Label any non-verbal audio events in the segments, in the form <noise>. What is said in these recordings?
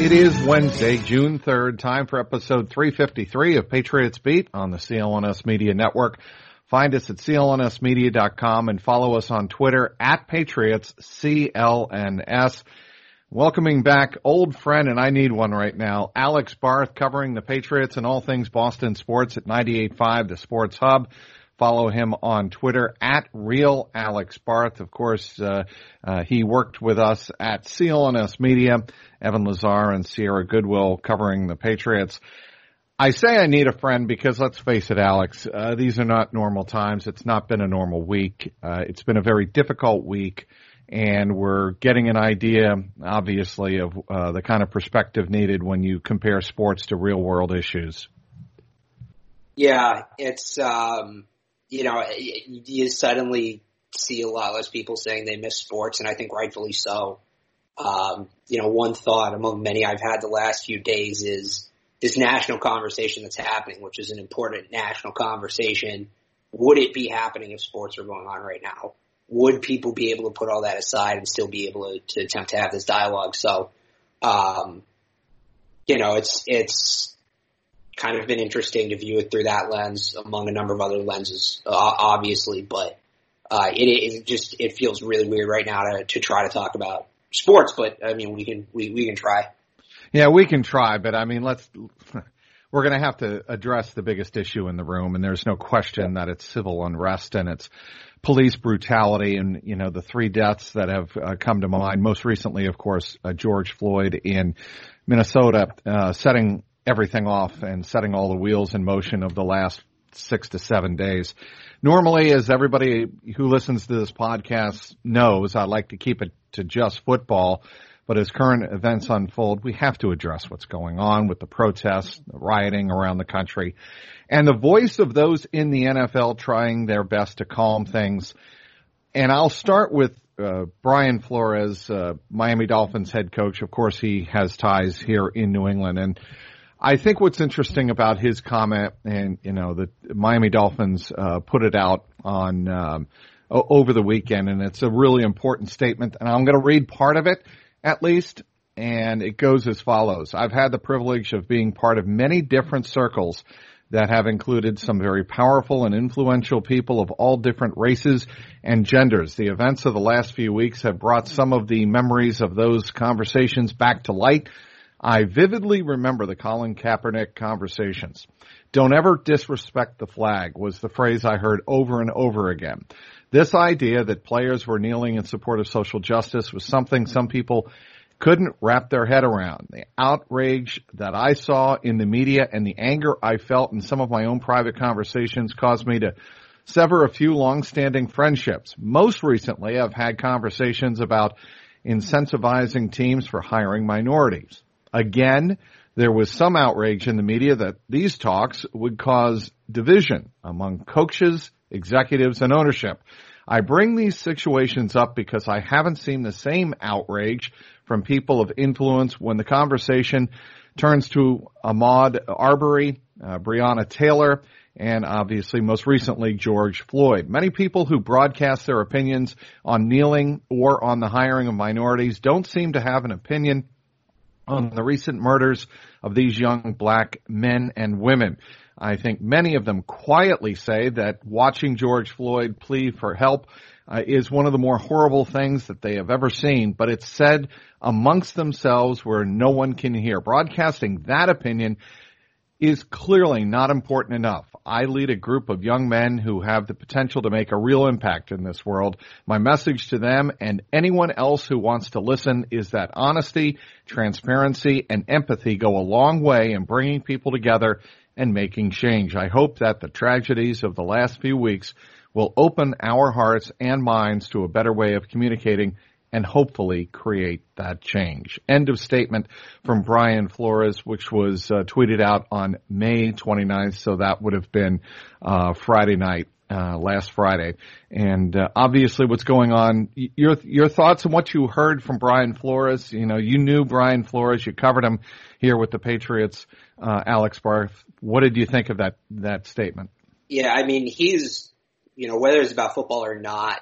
It is Wednesday, June 3rd, time for episode 353 of Patriots Beat on the CLNS Media Network. Find us at clnsmedia.com and follow us on Twitter at Patriots CLNS. Welcoming back old friend, and I need one right now, Alex Barth covering the Patriots and all things Boston sports at 98.5, the Sports Hub. Follow him on Twitter at Real Alex Barth. Of course, uh, uh, he worked with us at CLNS Media, Evan Lazar and Sierra Goodwill covering the Patriots. I say I need a friend because let's face it, Alex, uh, these are not normal times. It's not been a normal week. Uh, it's been a very difficult week and we're getting an idea, obviously, of uh, the kind of perspective needed when you compare sports to real world issues. Yeah, it's um, you know, you suddenly see a lot less people saying they miss sports, and I think rightfully so. Um, you know, one thought among many I've had the last few days is this national conversation that's happening, which is an important national conversation. Would it be happening if sports were going on right now? Would people be able to put all that aside and still be able to, to attempt to have this dialogue? So, um, you know, it's, it's, kind of been interesting to view it through that lens among a number of other lenses, uh, obviously, but, uh, it, it just, it feels really weird right now to, to try to talk about sports, but I mean, we can, we, we can try. Yeah, we can try, but I mean, let's, <laughs> we're going to have to address the biggest issue in the room, and there's no question that it's civil unrest and it's police brutality and, you know, the three deaths that have uh, come to mind. Most recently, of course, uh, George Floyd in Minnesota, uh, setting everything off and setting all the wheels in motion of the last six to seven days. Normally, as everybody who listens to this podcast knows, I like to keep it to just football. But as current events unfold, we have to address what's going on with the protests, the rioting around the country, and the voice of those in the NFL trying their best to calm things. And I'll start with uh, Brian Flores, uh, Miami Dolphins head coach. Of course, he has ties here in New England, and I think what's interesting about his comment, and you know, the Miami Dolphins uh, put it out on um, over the weekend, and it's a really important statement. And I'm going to read part of it, at least, and it goes as follows: I've had the privilege of being part of many different circles that have included some very powerful and influential people of all different races and genders. The events of the last few weeks have brought some of the memories of those conversations back to light I vividly remember the Colin Kaepernick conversations. Don't ever disrespect the flag was the phrase I heard over and over again. This idea that players were kneeling in support of social justice was something some people couldn't wrap their head around. The outrage that I saw in the media and the anger I felt in some of my own private conversations caused me to sever a few long-standing friendships. Most recently, I've had conversations about incentivizing teams for hiring minorities. Again, there was some outrage in the media that these talks would cause division among coaches, executives, and ownership. I bring these situations up because I haven't seen the same outrage from people of influence when the conversation turns to Ahmaud Arbery, uh, Breonna Taylor, and obviously most recently George Floyd. Many people who broadcast their opinions on kneeling or on the hiring of minorities don't seem to have an opinion on the recent murders of these young black men and women. I think many of them quietly say that watching George Floyd plead for help uh, is one of the more horrible things that they have ever seen, but it's said amongst themselves where no one can hear. Broadcasting that opinion is clearly not important enough. I lead a group of young men who have the potential to make a real impact in this world. My message to them and anyone else who wants to listen is that honesty, transparency, and empathy go a long way in bringing people together and making change. I hope that the tragedies of the last few weeks will open our hearts and minds to a better way of communicating and hopefully create that change. End of statement from Brian Flores, which was uh, tweeted out on May 29th. So that would have been uh, Friday night. Uh, last Friday, and uh, obviously, what's going on? Your your thoughts on what you heard from Brian Flores? You know, you knew Brian Flores, you covered him here with the Patriots. Uh, Alex Barth, what did you think of that that statement? Yeah, I mean, he's you know whether it's about football or not,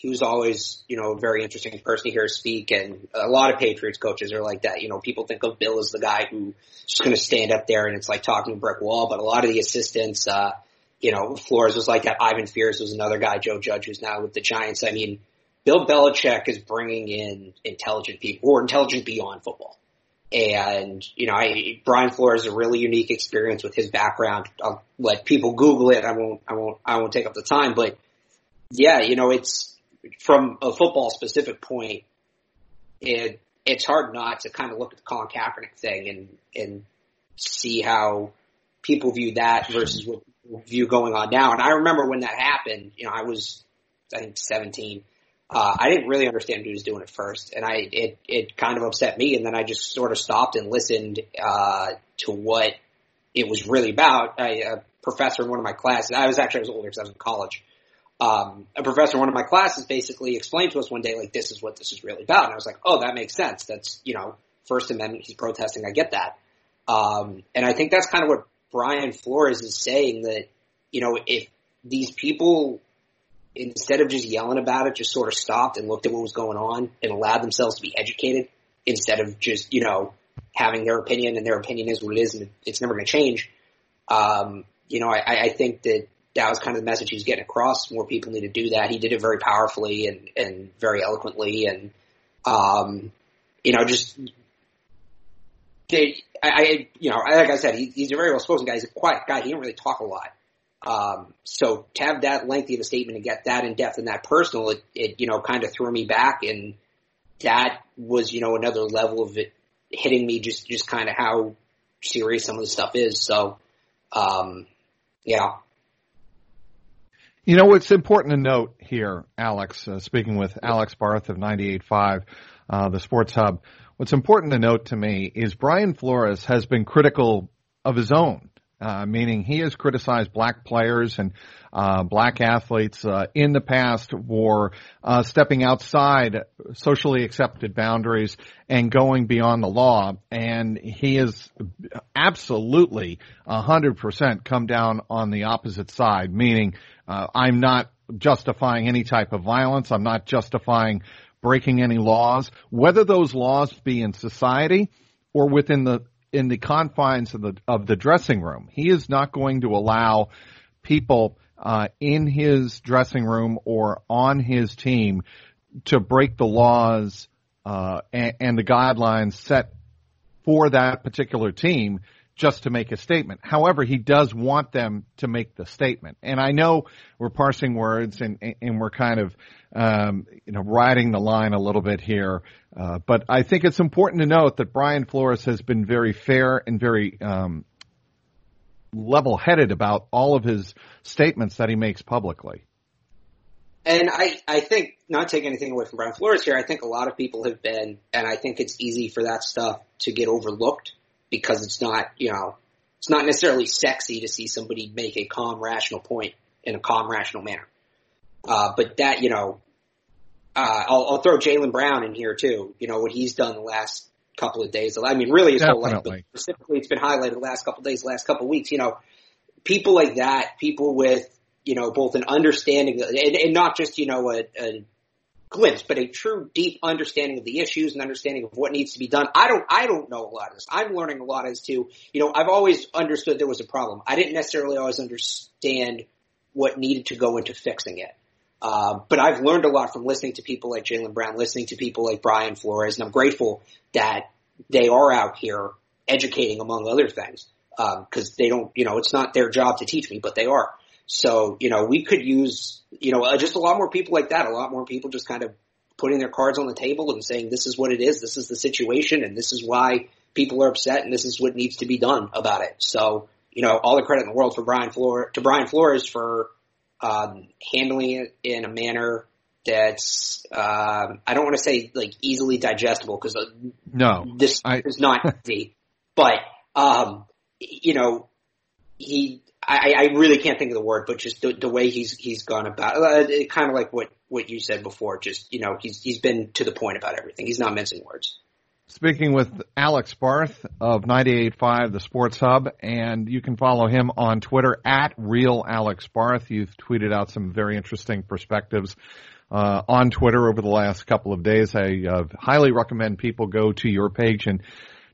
he was always, you know, a very interesting person to hear speak. And a lot of Patriots coaches are like that. You know, people think of Bill as the guy who's just going to stand up there and it's like talking brick wall. But a lot of the assistants, uh, you know, Flores was like that. Ivan Fears was another guy. Joe Judge, who's now with the Giants. I mean, Bill Belichick is bringing in intelligent people are intelligent beyond football. And, you know, I, Brian Flores has a really unique experience with his background. I'll let people Google it. I won't, I won't, I won't take up the time, but yeah, you know, it's, from a football specific point, it it's hard not to kind of look at the Colin Kaepernick thing and and see how people view that versus what view going on now. And I remember when that happened, you know, I was I think 17. Uh, I didn't really understand who was doing it first, and I it it kind of upset me. And then I just sort of stopped and listened uh, to what it was really about. I, a professor in one of my classes, I was actually I was older because I was in college um, a professor in one of my classes basically explained to us one day, like, this is what this is really about. And I was like, oh, that makes sense. That's, you know, First Amendment, he's protesting. I get that. Um, and I think that's kind of what Brian Flores is saying that, you know, if these people, instead of just yelling about it, just sort of stopped and looked at what was going on and allowed themselves to be educated instead of just, you know, having their opinion and their opinion is what it is and it's never going to change. Um, you know, I, I think that that was kind of the message he was getting across. More people need to do that. He did it very powerfully and, and very eloquently and, um, you know, just, they, I, I, you know, like I said, he, he's a very well spoken guy. He's a quiet guy. He didn't really talk a lot. Um, so to have that lengthy of a statement and get that in depth and that personal, it, it, you know, kind of threw me back and that was, you know, another level of it hitting me just, just kind of how serious some of the stuff is. So, um, yeah, you know, what's important to note here, Alex, uh, speaking with Alex Barth of 98.5, uh, the Sports Hub, what's important to note to me is Brian Flores has been critical of his own. Uh, meaning he has criticized black players and uh, black athletes uh, in the past for uh, stepping outside socially accepted boundaries and going beyond the law. And he has absolutely a hundred percent come down on the opposite side, meaning uh, I'm not justifying any type of violence. I'm not justifying breaking any laws, whether those laws be in society or within the in the confines of the of the dressing room. He is not going to allow people uh, in his dressing room or on his team to break the laws uh, and, and the guidelines set for that particular team just to make a statement. However, he does want them to make the statement. And I know we're parsing words and, and we're kind of, um, you know, riding the line a little bit here. Uh, but I think it's important to note that Brian Flores has been very fair and very, um, level-headed about all of his statements that he makes publicly. And I, I think, not taking anything away from Brian Flores here, I think a lot of people have been, and I think it's easy for that stuff to get overlooked because it's not, you know, it's not necessarily sexy to see somebody make a calm, rational point in a calm, rational manner. Uh, but that, you know, uh, I'll, I'll throw Jaylen Brown in here too. You know, what he's done the last couple of days. I mean, really his Definitely. whole life, but specifically it's been highlighted the last couple of days, the last couple of weeks. You know, people like that, people with, you know, both an understanding and, and not just, you know, a, a glimpse, but a true deep understanding of the issues and understanding of what needs to be done. I don't, I don't know a lot of this. I'm learning a lot as to, you know, I've always understood there was a problem. I didn't necessarily always understand what needed to go into fixing it. Uh, but I've learned a lot from listening to people like Jaylen Brown, listening to people like Brian Flores, and I'm grateful that they are out here educating among other things. Um, cause they don't, you know, it's not their job to teach me, but they are. So, you know, we could use, you know, uh, just a lot more people like that, a lot more people just kind of putting their cards on the table and saying, this is what it is, this is the situation, and this is why people are upset, and this is what needs to be done about it. So, you know, all the credit in the world for Brian Flores, to Brian Flores for um, handling it in a manner that's uh, I don't want to say like easily digestible because uh, no, this I, is not <laughs> easy. But um, you know, he I, I really can't think of the word, but just the, the way he's he's gone about uh, it, kind of like what what you said before. Just you know, he's he's been to the point about everything. He's not mincing words. Speaking with Alex Barth of 98.5 The Sports Hub, and you can follow him on Twitter at Real Alex Barth. You've tweeted out some very interesting perspectives uh, on Twitter over the last couple of days. I uh, highly recommend people go to your page and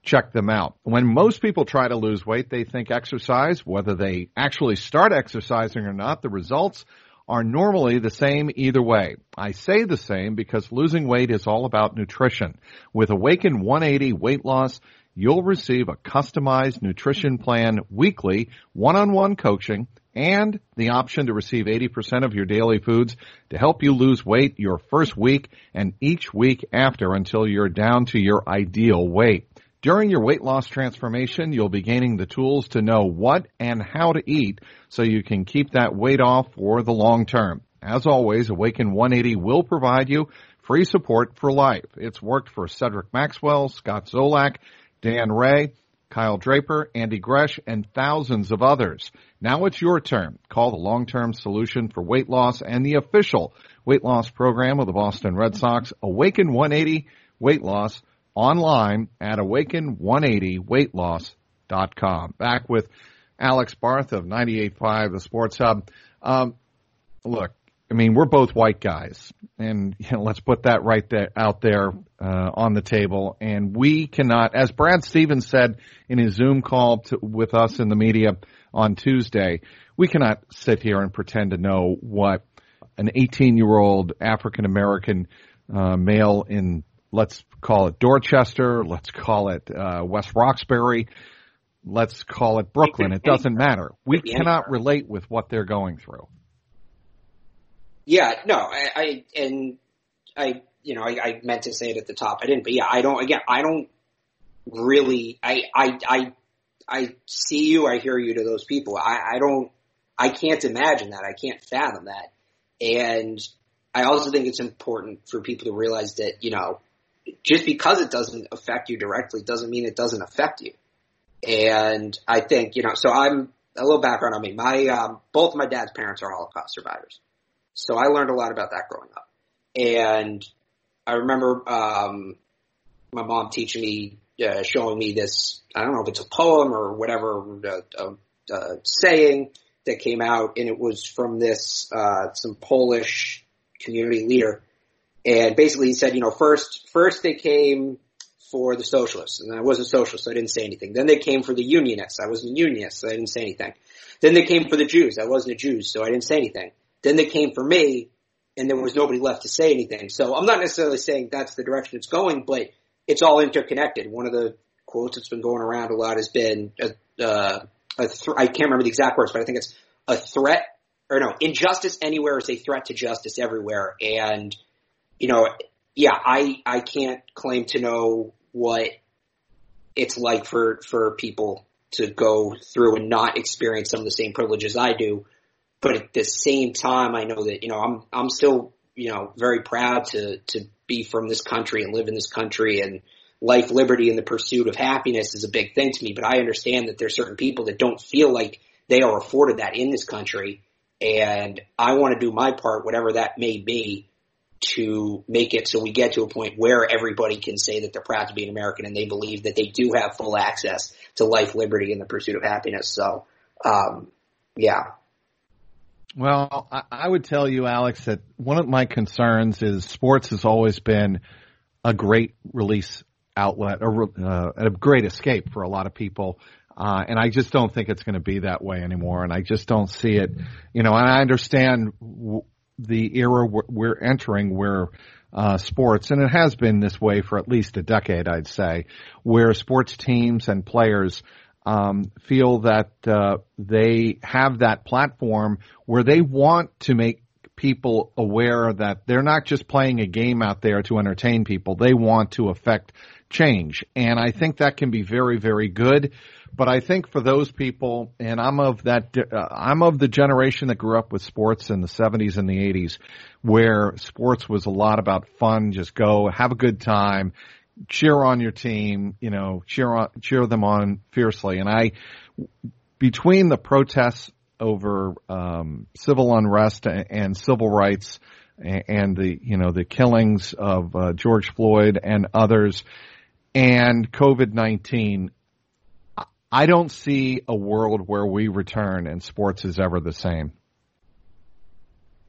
check them out. When most people try to lose weight, they think exercise, whether they actually start exercising or not, the results are normally the same either way. I say the same because losing weight is all about nutrition. With Awaken 180 weight loss, you'll receive a customized nutrition plan weekly, one-on-one coaching, and the option to receive 80% of your daily foods to help you lose weight your first week and each week after until you're down to your ideal weight. During your weight loss transformation, you'll be gaining the tools to know what and how to eat so you can keep that weight off for the long term. As always, Awaken 180 will provide you free support for life. It's worked for Cedric Maxwell, Scott Zolak, Dan Rea, Kyle Draper, Andy Gresh, and thousands of others. Now it's your turn. Call the long-term solution for weight loss and the official weight loss program of the Boston Red Sox, Awaken 180 Weight Loss online at awaken180weightloss.com. Back with Alex Barth of 98.5 The Sports Hub. Um, look, I mean, we're both white guys, and <laughs> you know, let's put that right there out there uh, on the table. And we cannot, as Brad Stevens said in his Zoom call to, with us in the media on Tuesday, we cannot sit here and pretend to know what an 18 year old African American uh, male in let's call it Dorchester, let's call it uh, West Roxbury, let's call it Brooklyn. It doesn't matter. We cannot relate with what they're going through. Yeah, no, I, I and I, you know, I, I meant to say it at the top. I didn't, but yeah, I don't. Again, I don't really. I, I, I, I see you. I hear you to those people. I, I don't. I can't imagine that. I can't fathom that. And I also think it's important for people to realize that you know just because it doesn't affect you directly doesn't mean it doesn't affect you. And I think, you know, so I'm a little background on me. My, um, both my dad's parents are Holocaust survivors. So I learned a lot about that growing up. And I remember, um, my mom teaching me, uh, showing me this, I don't know if it's a poem or whatever, uh, uh, saying that came out and it was from this, uh, some Polish community leader and basically he said, you know, first, first they came for the socialists, and I wasn't socialist, so I didn't say anything. Then they came for the unionists. I wasn't a unionist, so I didn't say anything. Then they came for the Jews. I wasn't a Jew, so I didn't say anything. Then they came for me, and there was nobody left to say anything. So I'm not necessarily saying that's the direction it's going, but it's all interconnected. One of the quotes that's been going around a lot has been, uh, a th- I can't remember the exact words, but I think it's a threat, or no, injustice anywhere is a threat to justice everywhere. And you know, yeah, I, I can't claim to know what it's like for, for people to go through and not experience some of the same privileges I do. But at the same time, I know that, you know, I'm, I'm still, you know, very proud to, to be from this country and live in this country and life, liberty, and the pursuit of happiness is a big thing to me. But I understand that there's certain people that don't feel like they are afforded that in this country. And I want to do my part, whatever that may be, to make it so we get to a point where everybody can say that they're proud to be an American and they believe that they do have full access to life, liberty, and the pursuit of happiness. So, um, yeah. Well, I would tell you, Alex, that one of my concerns is sports has always been a great release outlet, or uh, a great escape for a lot of people. Uh, and I just don't think it's going to be that way anymore. And I just don't see it, you know, and I understand w- the era we're entering where uh, sports, and it has been this way for at least a decade, I'd say, where sports teams and players um, feel that uh, they have that platform where they want to make people aware that they're not just playing a game out there to entertain people. They want to affect change. And I think that can be very, very good. But I think for those people, and I'm of that, uh, I'm of the generation that grew up with sports in the 70s and the 80s, where sports was a lot about fun. Just go, have a good time, cheer on your team, you know, cheer on, cheer them on fiercely. And I, between the protests over um, civil unrest and, and civil rights and, the, you know, the killings of uh, George Floyd and others, and COVID-19, I don't see a world where we return and sports is ever the same.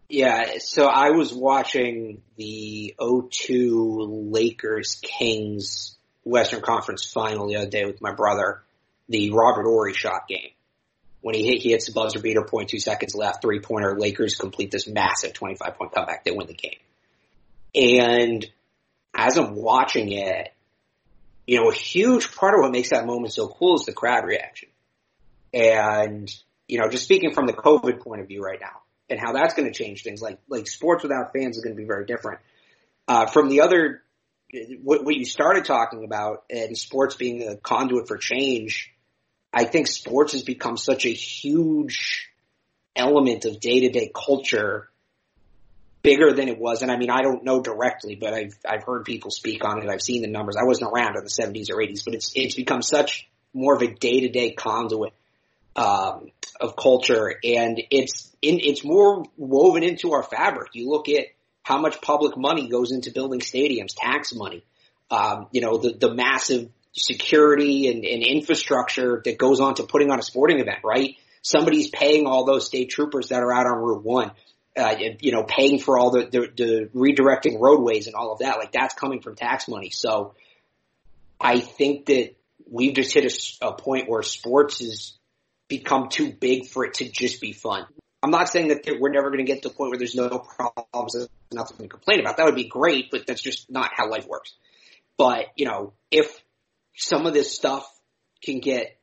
Yeah, so I was watching the 02 Lakers Kings Western Conference final the other day with my brother, the Robert Horry shot game. When he hit, he hits the buzzer beater, point two seconds left, three pointer, Lakers complete this massive 25 point comeback, they win the game. And as I'm watching it, you know, a huge part of what makes that moment so cool is the crowd reaction. And, you know, just speaking from the COVID point of view right now and how that's going to change things, like, like sports without fans is going to be very different. Uh, from the other, what, what you started talking about and sports being a conduit for change, I think sports has become such a huge element of day to day culture bigger than it was. And I mean, I don't know directly, but I've, I've heard people speak on it. I've seen the numbers. I wasn't around in the seventies or eighties, but it's, it's become such more of a day to day conduit, um, of culture and it's in, it's more woven into our fabric. You look at how much public money goes into building stadiums, tax money, um, you know, the, the massive security and, and infrastructure that goes on to putting on a sporting event, right? Somebody's paying all those state troopers that are out on Route One uh, you know, paying for all the, the, the redirecting roadways and all of that. Like that's coming from tax money. So I think that we've just hit a, a point where sports has become too big for it to just be fun. I'm not saying that we're never going to get to a point where there's no problems, there's nothing to complain about. That would be great, but that's just not how life works. But, you know, if some of this stuff can get,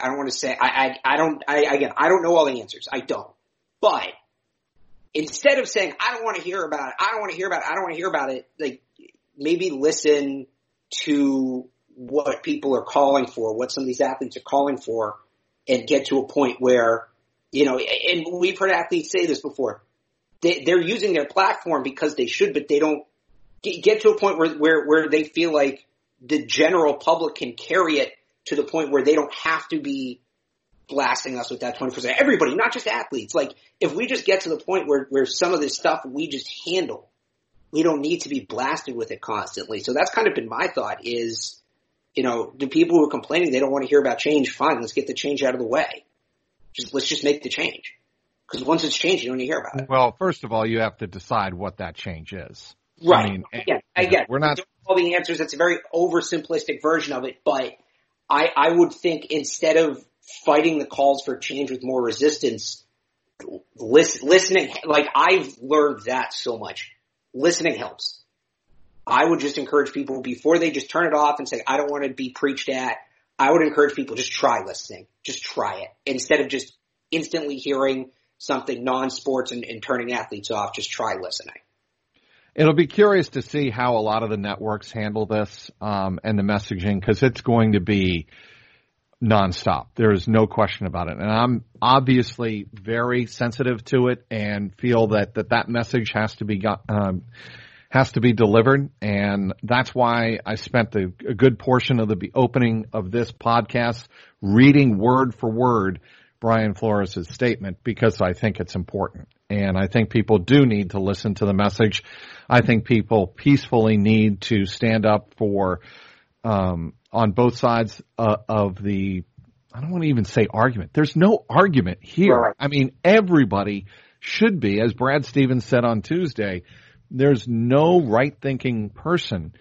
I don't want to say, I, I, I don't, I, again, I don't know all the answers. I don't. But instead of saying, I don't want to hear about it, I don't want to hear about it, I don't want to hear about it, like maybe listen to what people are calling for, what some of these athletes are calling for, and get to a point where, you know, and we've heard athletes say this before. They, they're using their platform because they should, but they don't get to a point where, where, where they feel like the general public can carry it to the point where they don't have to be blasting us with that 20%. Everybody, not just athletes. Like, if we just get to the point where, where some of this stuff we just handle, we don't need to be blasted with it constantly. So that's kind of been my thought is, you know, the people who are complaining they don't want to hear about change, fine, let's get the change out of the way. Just, let's just make the change. Because once it's changed, you don't hear about it. Well, first of all, you have to decide what that change is. Right. I mean, again, again, we're not all the answers. It's a very oversimplistic version of it, but I, I would think instead of fighting the calls for change with more resistance, listen, listening, like I've learned that so much. Listening helps. I would just encourage people before they just turn it off and say, I don't want to be preached at. I would encourage people just try listening. Just try it instead of just instantly hearing something non-sports and, and turning athletes off. Just try listening. It'll be curious to see how a lot of the networks handle this um, and the messaging because it's going to be nonstop. There is no question about it. And I'm obviously very sensitive to it and feel that that, that message has to be got, um, has to be delivered. And that's why I spent the, a good portion of the opening of this podcast reading word for word Brian Flores' statement because I think it's important. And I think people do need to listen to the message. I think people peacefully need to stand up for um, on both sides uh, of the, I don't want to even say argument. There's no argument here. Right. I mean, everybody should be, as Brad Stevens said on Tuesday, there's no right thinking person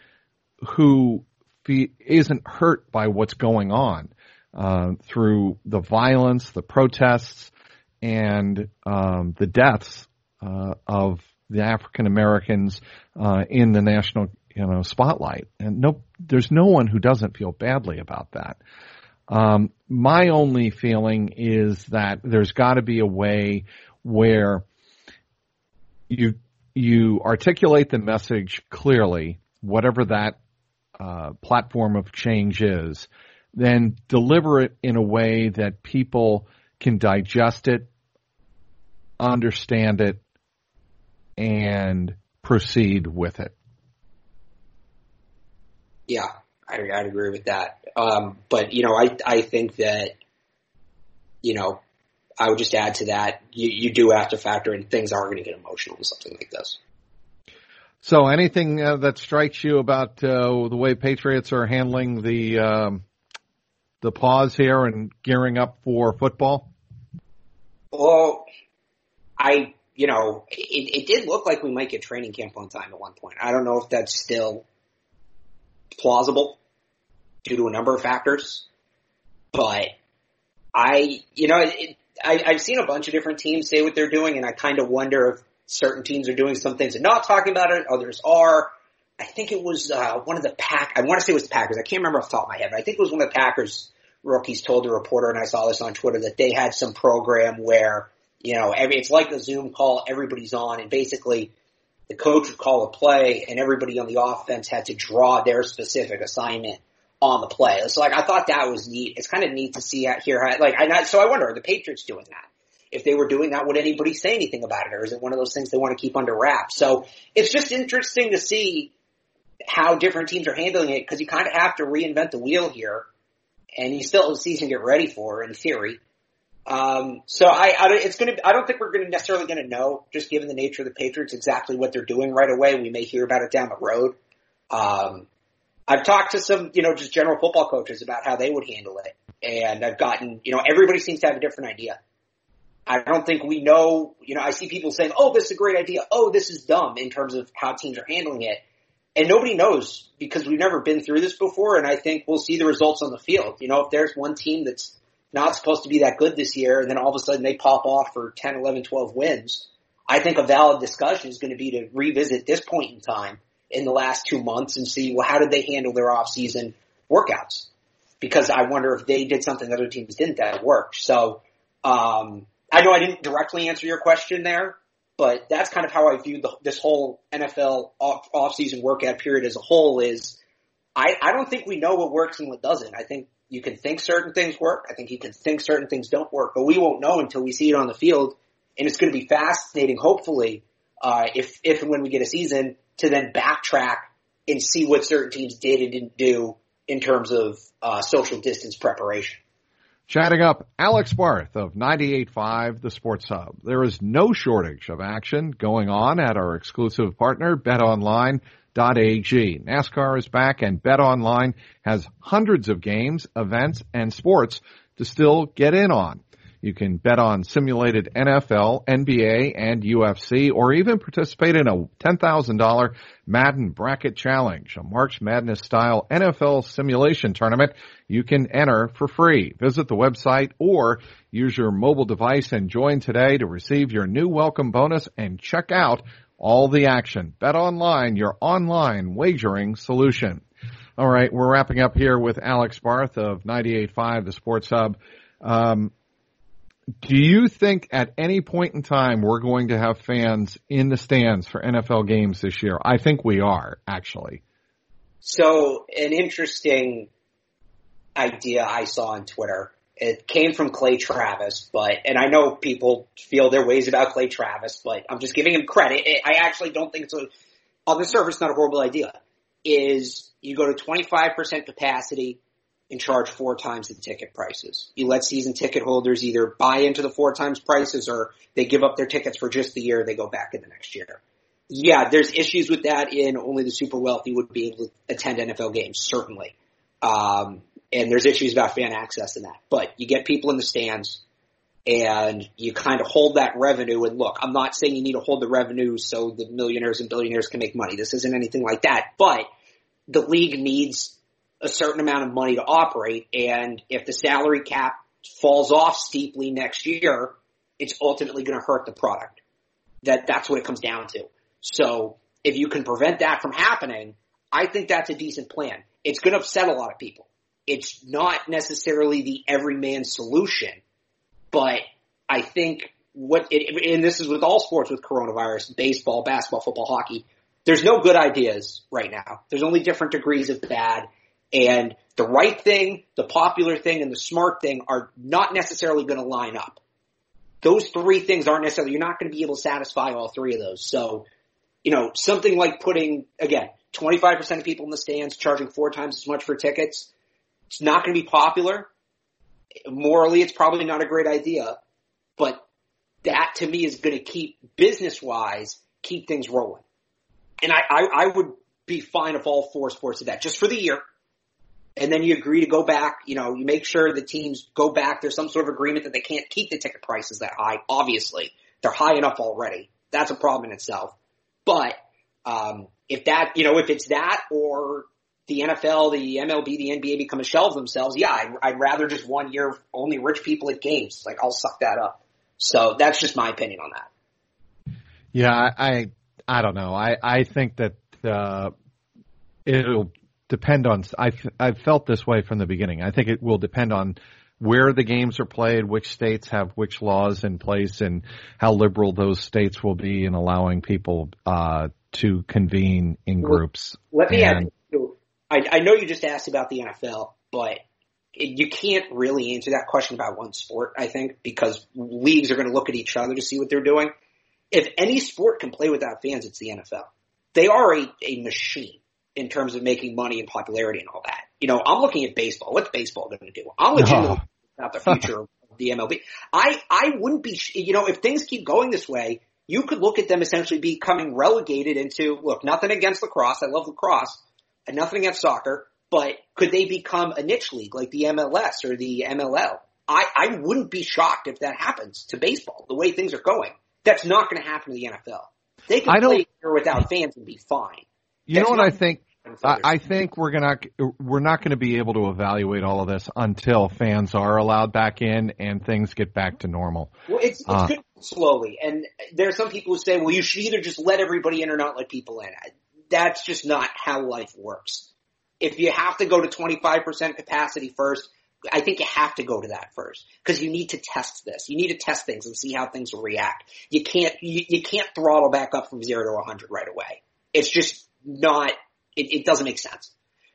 who fe- isn't hurt by what's going on uh, through the violence, the protests, and um, the deaths uh, of the African Americans uh, in the national you know, spotlight. And no, there's no one who doesn't feel badly about that. Um, my only feeling is that there's got to be a way where you you articulate the message clearly, whatever that uh, platform of change is, then deliver it in a way that people can digest it, understand it, and proceed with it. Yeah, I, I'd agree with that. Um, but you know, I I think that you know, I would just add to that you you do have to factor in things are going to get emotional in something like this. So, anything uh, that strikes you about uh, the way Patriots are handling the um, the pause here and gearing up for football? Well, I you know it, it did look like we might get training camp on time at one point. I don't know if that's still plausible due to a number of factors, but I you know it, I, I've seen a bunch of different teams say what they're doing, and I kind of wonder if certain teams are doing some things and not talking about it, others are. I think it was uh, one of the pack. I want to say it was the Packers. I can't remember off the top of my head, but I think it was one of the Packers rookies told a reporter, and I saw this on Twitter that they had some program where you know every it's like a Zoom call, everybody's on, and basically the coach would call a play, and everybody on the offense had to draw their specific assignment on the play. So like I thought that was neat. It's kind of neat to see out here. Like I so I wonder are the Patriots doing that? If they were doing that, would anybody say anything about it, or is it one of those things they want to keep under wraps? So it's just interesting to see how different teams are handling it because you kind of have to reinvent the wheel here, and you still have a season to get ready for in theory. Um, so I, I, it's to, I don't think we're to necessarily to know, just given the nature of the Patriots, exactly what they're doing right away. We may hear about it down the road. Um, I've talked to some, you know, just general football coaches about how they would handle it. And I've gotten, you know, everybody seems to have a different idea. I don't think we know, you know, I see people saying, oh, this is a great idea. Oh, this is dumb in terms of how teams are handling it. And nobody knows because we've never been through this before. And I think we'll see the results on the field. You know, if there's one team that's not supposed to be that good this year and then all of a sudden they pop off for 10, 11, 12 wins, I think a valid discussion is going to be to revisit this point in time in the last two months and see, well, how did they handle their off-season workouts? Because I wonder if they did something other teams didn't that worked. So, um, I know I didn't directly answer your question there, but that's kind of how I view the, this whole NFL off, off-season workout period as a whole is I, I don't think we know what works and what doesn't. I think you can think certain things work. I think you can think certain things don't work, but we won't know until we see it on the field. And it's going to be fascinating, hopefully, uh, if, if and when we get a season to then backtrack and see what certain teams did and didn't do in terms of uh, social distance preparation. Chatting up Alex Barth of 98.5 The Sports Hub. There is no shortage of action going on at our exclusive partner, BetOnline.ag. NASCAR is back and BetOnline has hundreds of games, events, and sports to still get in on. You can bet on simulated NFL, NBA, and UFC, or even participate in a $10,000 Madden Bracket Challenge, a March Madness style NFL simulation tournament you can enter for free. Visit the website or use your mobile device and join today to receive your new welcome bonus and check out all the action. Bet online, your online wagering solution. All right, we're wrapping up here with Alex Barth of 98.5, the Sports Hub. Um, do you think at any point in time we're going to have fans in the stands for NFL games this year? I think we are, actually. So, an interesting idea I saw on Twitter. It came from Clay Travis, but, and I know people feel their ways about Clay Travis, but I'm just giving him credit. I actually don't think it's a, on the surface, not a horrible idea. Is you go to 25% capacity, and charge four times the ticket prices. You let season ticket holders either buy into the four times prices or they give up their tickets for just the year, they go back in the next year. Yeah, there's issues with that in only the super wealthy would be able to attend NFL games, certainly. Um, and there's issues about fan access in that. But you get people in the stands and you kind of hold that revenue and look, I'm not saying you need to hold the revenue so the millionaires and billionaires can make money. This isn't anything like that, but the league needs a certain amount of money to operate. And if the salary cap falls off steeply next year, it's ultimately going to hurt the product. That, that's what it comes down to. So if you can prevent that from happening, I think that's a decent plan. It's going to upset a lot of people. It's not necessarily the everyman solution, but I think what it, and this is with all sports with coronavirus, baseball, basketball, football, hockey. There's no good ideas right now. There's only different degrees of bad. And the right thing, the popular thing, and the smart thing are not necessarily going to line up. Those three things aren't necessarily, you're not going to be able to satisfy all three of those. So, you know, something like putting, again, 25% of people in the stands charging four times as much for tickets. It's not going to be popular. Morally, it's probably not a great idea, but that to me is going to keep business wise, keep things rolling. And I, I, I would be fine if all four sports did that just for the year. And then you agree to go back, you know, you make sure the teams go back. There's some sort of agreement that they can't keep the ticket prices that high. Obviously, they're high enough already. That's a problem in itself. But, um, if that, you know, if it's that or the NFL, the MLB, the NBA become a shell of themselves, yeah, I'd, I'd rather just one year only rich people at games. Like I'll suck that up. So that's just my opinion on that. Yeah, I, I don't know. I, I think that, uh, it'll depend on, I've, I've felt this way from the beginning. I think it will depend on where the games are played, which states have which laws in place, and how liberal those states will be in allowing people uh, to convene in groups. Let me and, add. I, I know you just asked about the NFL, but you can't really answer that question about one sport. I think because leagues are going to look at each other to see what they're doing. If any sport can play without fans, it's the NFL. They are a, a machine in terms of making money and popularity and all that. You know, I'm looking at baseball. What's baseball going to do? I'm legitimately oh. Uh-huh. about the future of the MLB. I, I wouldn't be, you know, if things keep going this way, you could look at them essentially becoming relegated into, look, nothing against lacrosse. I love lacrosse and nothing against soccer, but could they become a niche league like the MLS or the MLL? I, I wouldn't be shocked if that happens to baseball, the way things are going. That's not going to happen to the NFL. They can I play here without fans and be fine. You know what I think? I, I think we're gonna we're not going to be able to evaluate all of this until fans are allowed back in and things get back to normal. Well, it's, it's uh, good slowly, and there are some people who say, "Well, you should either just let everybody in or not let people in." That's just not how life works. If you have to go to 25% capacity first, I think you have to go to that first because you need to test this. You need to test things and see how things will react. You can't you, you can't throttle back up from zero to 100 right away. It's just not it, it doesn't make sense.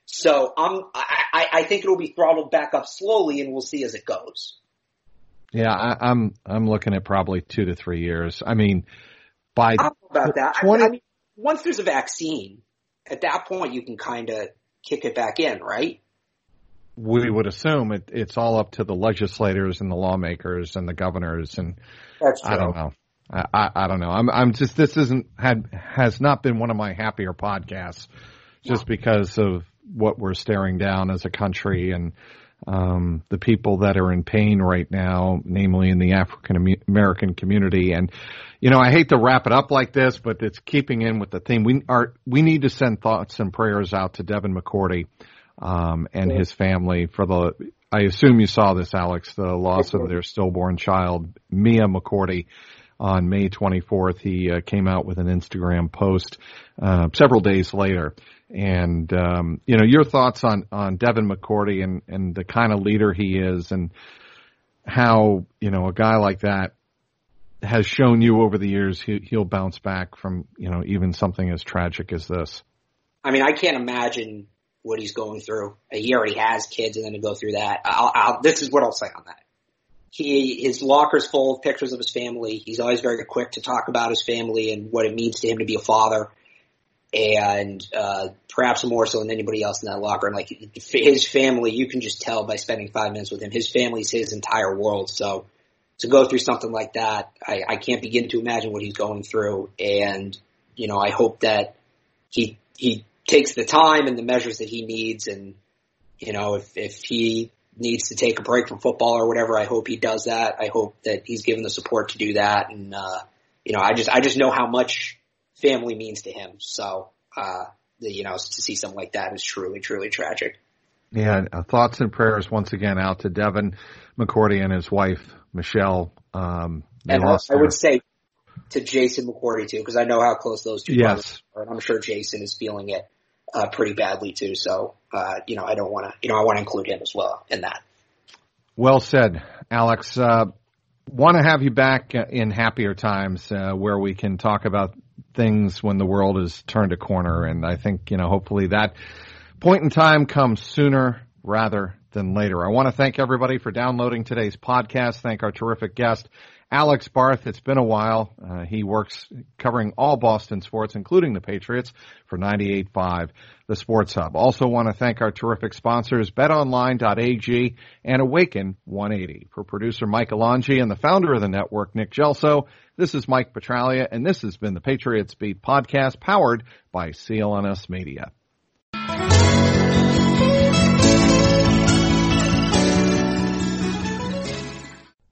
So I'm, I, I think it'll be throttled back up slowly and we'll see as it goes. Yeah, I, I'm, I'm looking at probably two to three years. I mean, by about that. 20, I, I mean, once there's a vaccine, at that point you can kind of kick it back in, right? We would assume it, it's all up to the legislators and the lawmakers and the governors and I don't know. I, I don't know. I'm, I'm just, this isn't, had, has not been one of my happier podcasts just because of what we're staring down as a country and um, the people that are in pain right now, namely in the African American community. And you know, I hate to wrap it up like this, but it's keeping in with the theme. We are we need to send thoughts and prayers out to Devin McCourty um, and his family for the. I assume you saw this, Alex, the loss of their stillborn child, Mia McCourty on May 24th. He uh, came out with an Instagram post uh, several days later and um, you know your thoughts on on Devin McCourty and and the kind of leader he is, and how you know a guy like that has shown you over the years he, he'll bounce back from you know even something as tragic as this. I mean, I can't imagine what he's going through. He already has kids, and then to go through that. I'll, I'll, this is what I'll say on that. He his locker's full of pictures of his family. He's always very quick to talk about his family and what it means to him to be a father and uh, perhaps more so than anybody else in that locker. And like his family, you can just tell by spending five minutes with him. His family's his entire world. So to go through something like that, I, I can't begin to imagine what he's going through. And you know, I hope that he he takes the time and the measures that he needs. And you know, if if he needs to take a break from football or whatever, I hope he does that. I hope that he's given the support to do that. And uh, you know, I just I just know how much family means to him. So, uh, the, you know, to see something like that is truly, truly tragic. Yeah, uh, thoughts and prayers once again out to Devin McCourty and his wife Michelle. Um, and I would say to Jason McCourty too, because I know how close those two yes. are, and I'm sure Jason is feeling it uh, pretty badly too. So, uh, you know, I don't want to, you know, I want to include him as well in that. Well said, Alex. Uh, want to have you back in happier times uh, where we can talk about things when the world has turned a corner. And I think, you know, hopefully that point in time comes sooner rather than later. I want to thank everybody for downloading today's podcast. Thank our terrific guest, Alex Barth. It's been a while. Uh, he works covering all Boston sports, including the Patriots, for 98.5, the Sports Hub. Also want to thank our terrific sponsors, betonline.ag and Awaken 180. For producer Mike Alonji and the founder of the network, Nick Gelso, this is Mike Petraglia, and this has been the Patriots Beat podcast powered by CLNS Media.